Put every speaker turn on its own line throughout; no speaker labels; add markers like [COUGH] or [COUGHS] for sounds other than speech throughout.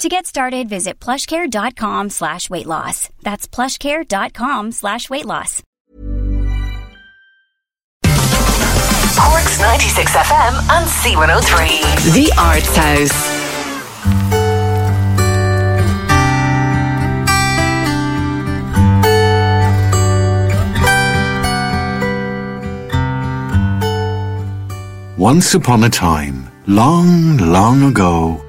To get started, visit plushcare.com slash weight loss. That's plushcare.com slash weight loss.
Corks 96 FM and C103.
The Arts House.
Once upon a time, long, long ago,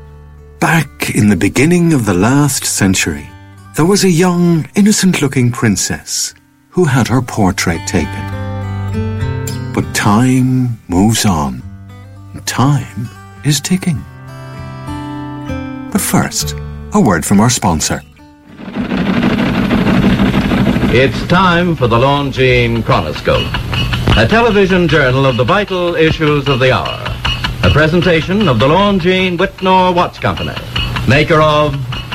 back in the beginning of the last century, there was a young, innocent looking princess who had her portrait taken. But time moves on. and Time is ticking. But first, a word from our sponsor.
It's time for the Longines Chronoscope, a television journal of the vital issues of the hour. A presentation of the Longines Wittnauer Watch Company, maker of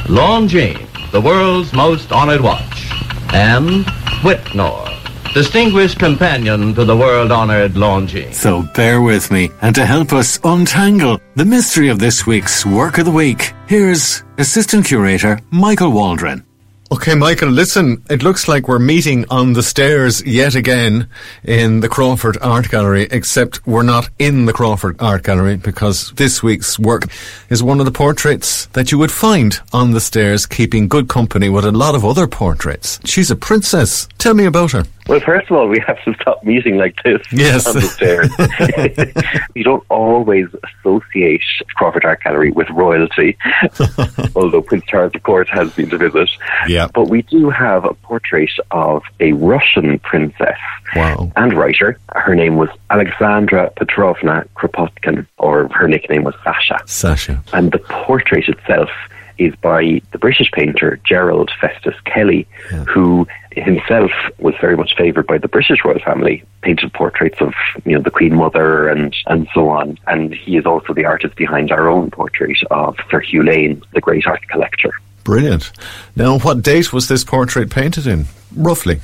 Longines, the world's most honored watch, and Wittnauer, distinguished companion to the world-honored Longines.
So bear with me, and to help us untangle the mystery of this week's Work of the Week, here's Assistant Curator Michael Waldron.
Okay, Michael, listen, it looks like we're meeting on the stairs yet again in the Crawford Art Gallery, except we're not in the Crawford Art Gallery because this week's work is one of the portraits that you would find on the stairs, keeping good company with a lot of other portraits. She's a princess. Tell me about her.
Well, first of all, we have to stop meeting like this
Yes.
on the stairs. [LAUGHS] you don't always associate Crawford Art Gallery with royalty, [LAUGHS] although Prince Charles, of course, has been to visit.
Yeah.
But we do have a portrait of a Russian princess
Wow.
and writer. Her name was Alexandra Petrovna Kropotkin, or her nickname was Sasha.
Sasha.
And the portrait itself is by the British painter Gerald Festus Kelly, who himself was very much favoured by the British royal family, painted portraits of you know the Queen Mother and, and so on. And he is also the artist behind our own portrait of Sir Hugh Lane, the great art collector.
Brilliant. Now, what date was this portrait painted in? Roughly.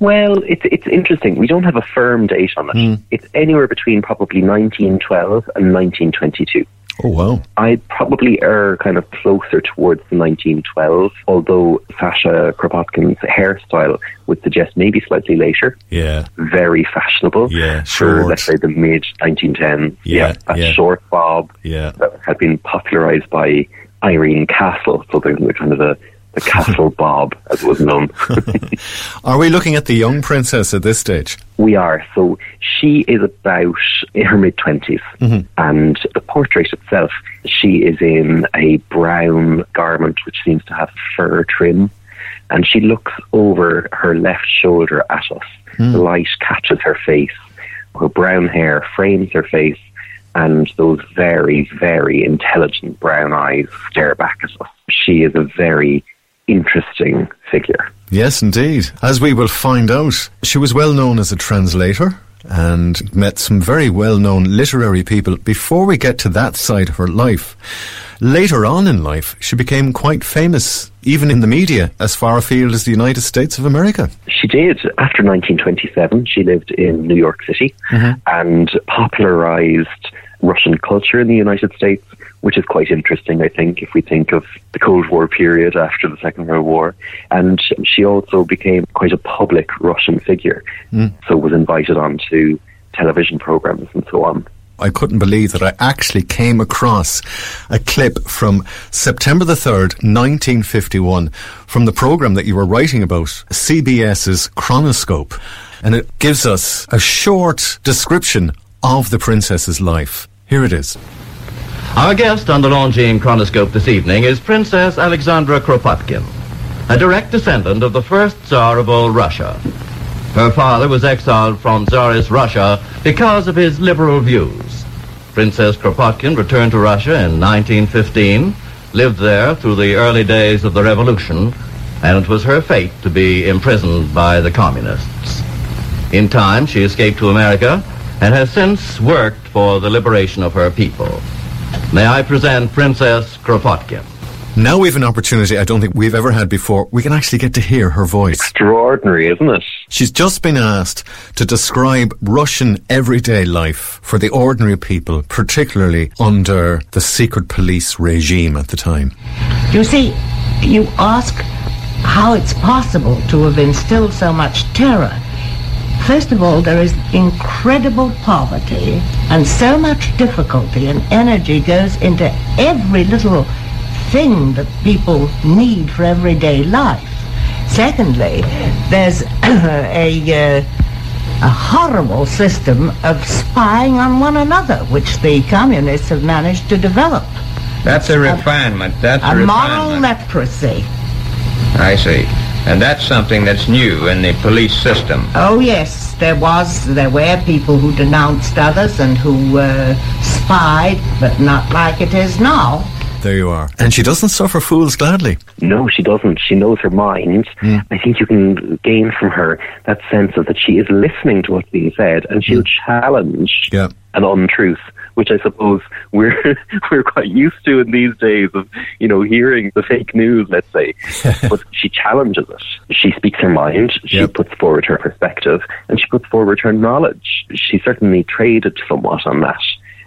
Well, it's it's interesting. We don't have a firm date on it. Hmm. It's anywhere between probably 1912 and 1922.
Oh, wow.
I'd probably err kind of closer towards the 1912, although Sasha Kropotkin's hairstyle would suggest maybe slightly later.
Yeah.
Very fashionable
Yeah,
for, let's say, the mid 1910s.
Yeah,
that
yeah.
short bob
Yeah.
that had been popularized by Irene Castle. So there's the kind of the, the Castle bob, as it was known. [LAUGHS] [LAUGHS]
Are we looking at the young princess at this stage?
We are. So she is about in her mid 20s. Mm-hmm. And the portrait itself, she is in a brown garment which seems to have fur trim. And she looks over her left shoulder at us. Hmm. The light catches her face. Her brown hair frames her face. And those very, very intelligent brown eyes stare back at us. She is a very interesting figure.
Yes, indeed. As we will find out, she was well known as a translator and met some very well known literary people before we get to that side of her life. Later on in life, she became quite famous, even in the media, as far afield as the United States of America.
She did. After 1927, she lived in New York City mm-hmm. and popularized Russian culture in the United States, which is quite interesting, I think, if we think of the Cold War period after the Second World War. And she also became quite a public Russian figure, hmm. so was invited onto television programs and so on.
I couldn't believe that I actually came across a clip from September the 3rd, 1951, from the program that you were writing about, CBS's Chronoscope. and it gives us a short description of the princess's life. Here it is.
Our guest on the Longines Chronoscope this evening is Princess Alexandra Kropotkin, a direct descendant of the first Tsar of old Russia. Her father was exiled from Tsarist Russia because of his liberal views. Princess Kropotkin returned to Russia in 1915, lived there through the early days of the revolution, and it was her fate to be imprisoned by the communists. In time, she escaped to America and has since worked for the liberation of her people. May I present Princess Kropotkin?
Now we have an opportunity I don't think we've ever had before. We can actually get to hear her voice.
Extraordinary, isn't it?
She's just been asked to describe Russian everyday life for the ordinary people, particularly under the secret police regime at the time.
You see, you ask how it's possible to have instilled so much terror. First of all, there is incredible poverty and so much difficulty and energy goes into every little thing that people need for everyday life. Secondly, there's [COUGHS] a, uh, a horrible system of spying on one another, which the communists have managed to develop.
That's a refinement. That's a,
a moral
refinement.
leprosy.
I see. And that's something that's new in the police system.
Oh yes, there was, there were people who denounced others and who uh, spied, but not like it is now.
There you are. And she doesn't suffer fools gladly.
No, she doesn't. She knows her mind. Hmm. I think you can gain from her that sense of that she is listening to what's being said and she'll hmm. challenge
Yeah.
an untruth, which I suppose we're [LAUGHS] we're quite used to in these days of, you know, hearing the fake news, let's say. [LAUGHS] but she challenges it. She speaks her mind, she
Yep.
puts forward her perspective, and she puts forward her knowledge. She certainly traded somewhat on that.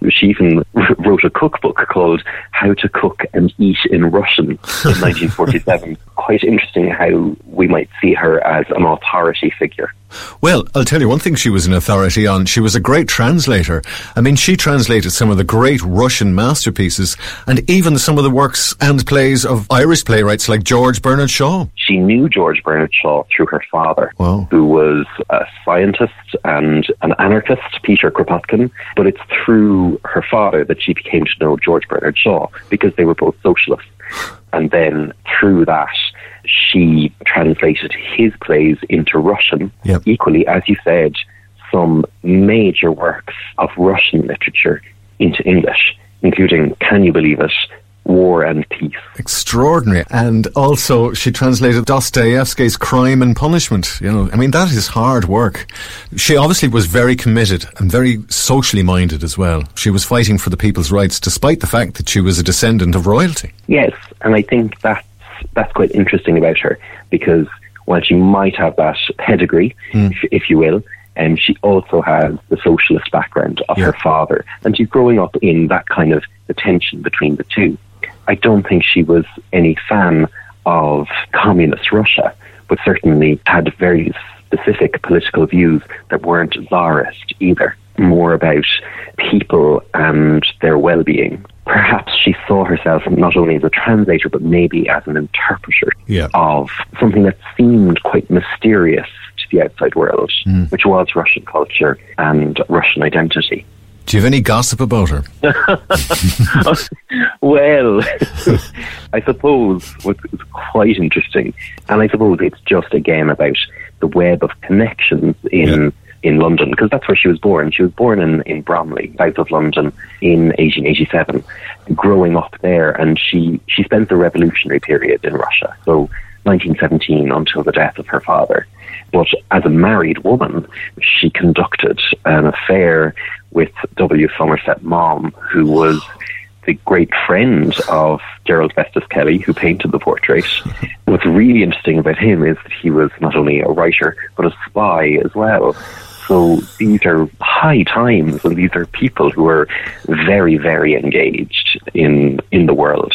She [LAUGHS] even wrote a cookbook called How to Cook and Eat in Russian in [LAUGHS] 1947. Quite interesting how we might see her as an authority figure.
Well, I'll tell you one thing she was an authority on. She was a great translator. I mean, she translated some of the great Russian masterpieces and even some of the works and plays of Irish playwrights like George Bernard Shaw.
She knew George Bernard Shaw through her father,
Wow.
who was a scientist and an anarchist, Peter Kropotkin. But it's through her father that she became to know George Bernard Shaw because they were both socialists. And then through that, she translated his plays into Russian.
Yep.
Equally, as you said, some major works of Russian literature into English, including, can you believe it, War and Peace.
Extraordinary. And also, she translated Dostoevsky's Crime and Punishment. You know, I mean, that is hard work. She obviously was very committed and very socially minded as well. She was fighting for the people's rights despite the fact that she was a descendant of royalty.
Yes, and I think that's that's quite interesting about her because while she might have that pedigree, hmm. if, if you will, and she also has the socialist background of her father, and she's growing up in that kind of the tension between the two. I don't think she was any fan of communist Russia, but certainly had very specific political views that weren't czarist either, more about people and their well-being. Perhaps she saw herself not only as a translator, but maybe as an interpreter
Yeah.
of something that seemed quite mysterious to the outside world, mm. which was Russian culture and Russian identity.
Do you have any gossip about her? [LAUGHS]
well, [LAUGHS] I suppose what's quite interesting, and I suppose it's just again about the web of connections in in London, because that's where she was born. She was born in, in Bromley, south of London, in 1887, growing up there, and she, she spent the revolutionary period in Russia, so 1917 until the death of her father. But as a married woman, she conducted an affair with W. Somerset Maugham, who was the great friend of Gerald Festus Kelly, who painted the portrait. What's really interesting about him is that he was not only a writer, but a spy as well. So these are high times, and these are people who are very, very engaged in in the world.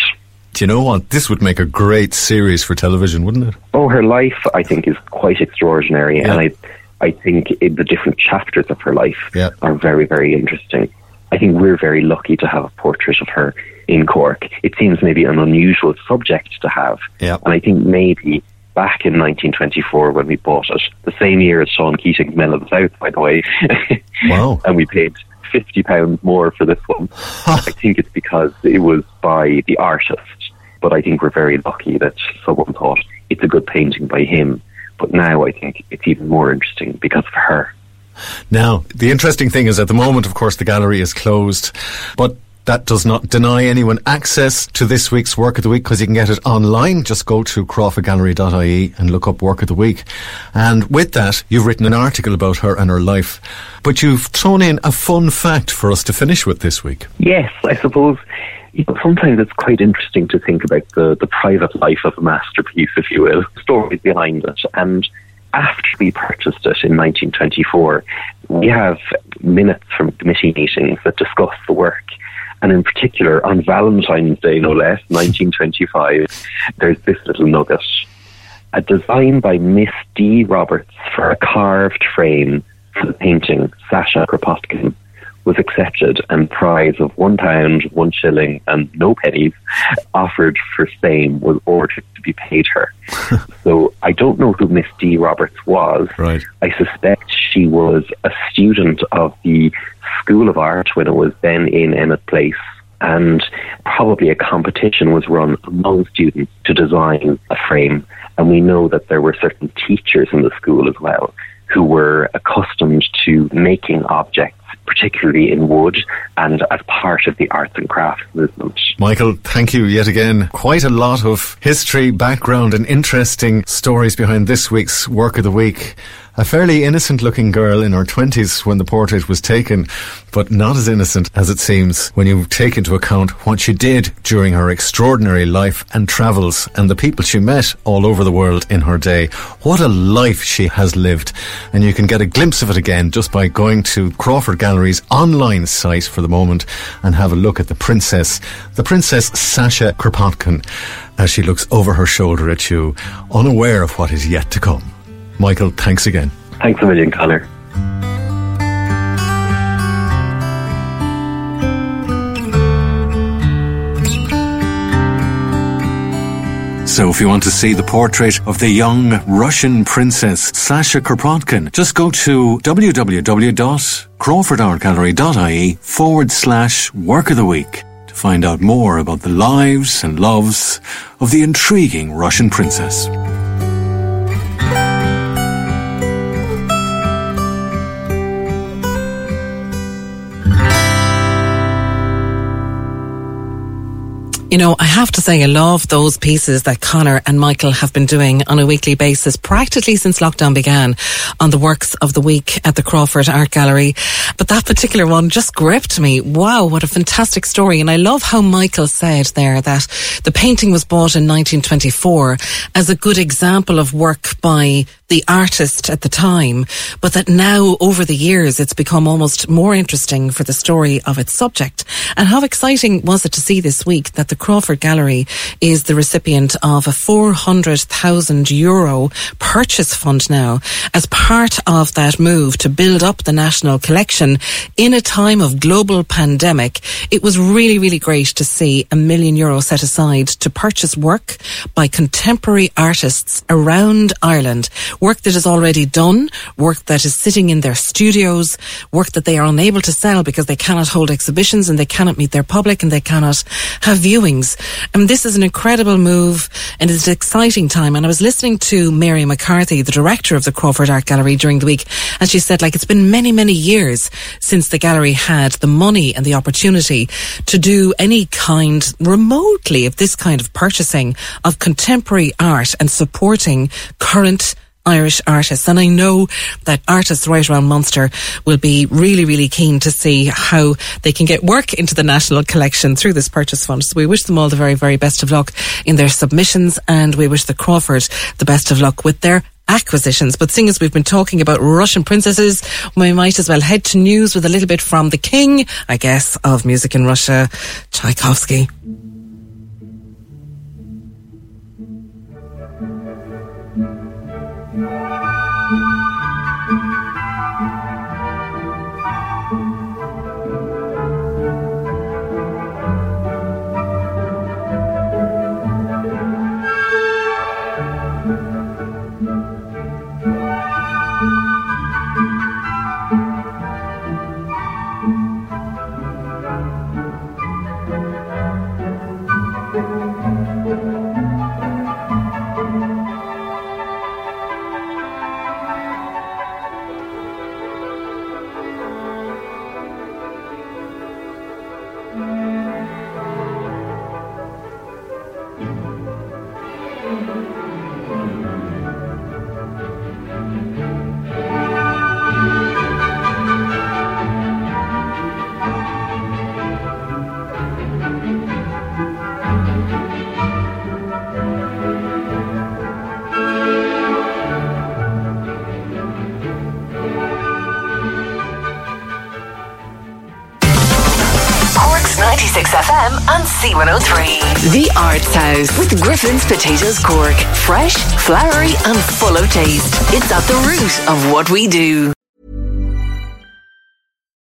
Do you know what? This would make a great series for television, wouldn't it?
Oh, her life, I think, is quite extraordinary, and I, I think it, the different chapters of her life
Yeah.
are very, very interesting. I think we're very lucky to have a portrait of her in Cork. It seems maybe an unusual subject to have,
Yeah.
and I think maybe back in 1924 when we bought it, the same year as Sean Keating's Men of the South, by the way. [LAUGHS]
Wow.
and we paid fifty pounds more for this one. [LAUGHS] I think it's because it was by the artist, but I think we're very lucky that someone thought it's a good painting by him. But now I think it's even more interesting because of her.
Now, the interesting thing is at the moment, of course, the gallery is closed, but that does not deny anyone access to this week's Work of the Week because you can get it online. Just go to crawfordgallery.ie and look up Work of the Week. And with that, you've written an article about her and her life. But you've thrown in a fun fact for us to finish with this week.
Yes, I suppose you know, sometimes it's quite interesting to think about the, the private life of a masterpiece, if you will, stories behind it. And after we purchased it in 1924, we have minutes from committee meetings that discuss the work. And in particular, on Valentine's Day, no less, 1925, there's this little nugget. A design by Miss D. Roberts for a carved frame for the painting Sasha Kropotkin was accepted and prize of one pound, one shilling, and no pennies offered for same was ordered to be paid her. [LAUGHS] so I don't know who Miss D. Roberts was.
Right.
I suspect she was a student of the School of Art when it was then in Emmet Place. And probably a competition was run among students to design a frame. And we know that there were certain teachers in the school as well who were accustomed to making objects, particularly in wood and as part of the arts and crafts movement.
Michael, thank you yet again. Quite a lot of history, background, and interesting stories behind this week's Work of the Week. A fairly innocent looking girl in her 20s when the portrait was taken, but not as innocent as it seems when you take into account what she did during her extraordinary life and travels and the people she met all over the world in her day. What a life she has lived. And you can get a glimpse of it again just by going to Crawford Gallery's online site for the moment and have a look at the princess, the princess Sasha Kropotkin, as she looks over her shoulder at you, unaware of what is yet to come. Michael, thanks again.
Thanks a million, Conor.
So if you want to see the portrait of the young Russian princess Sasha Kropotkin, just go to www.crawfordartgallery.ie forward slash work of the week to find out more about the lives and loves of the intriguing Russian princess.
You know, I have to say, I love those pieces that Conor and Michael have been doing on a weekly basis, practically since lockdown began, on the works of the week at the Crawford Art Gallery. But that particular one just gripped me. Wow, what a fantastic story. And I love how Michael said there that the painting was bought in 1924 as a good example of work by the artist at the time, but that now over the years it's become almost more interesting for the story of its subject. And how exciting was it to see this week that the Crawford Gallery is the recipient of a 400,000 euro purchase fund now as part of that move to build up the national collection in a time of global pandemic. It was really, really great to see a million euro set aside to purchase work by contemporary artists around Ireland work that is already done, work that is sitting in their studios, work that they are unable to sell because they cannot hold exhibitions and they cannot meet their public and they cannot have viewings. And this is an incredible move and it's an exciting time. And I was listening to Mary McCarthy, the director of the Crawford Art Gallery during the week, and she said like it's been many, many years since the gallery had the money and the opportunity to do any kind remotely of this kind of purchasing of contemporary art and supporting current Irish artists. And I know that artists right around Munster will be really, really keen to see how they can get work into the national collection through this purchase fund. So we wish them all the very, very best of luck in their submissions and we wish the Crawford the best of luck with their acquisitions. But seeing as we've been talking about Russian princesses, we might as well head to news with a little bit from the king, I guess, of music in Russia, Tchaikovsky.
C103.
The Arts House with Griffin's Potatoes Cork. Fresh, flowery, and full of taste. It's at the root of what we do.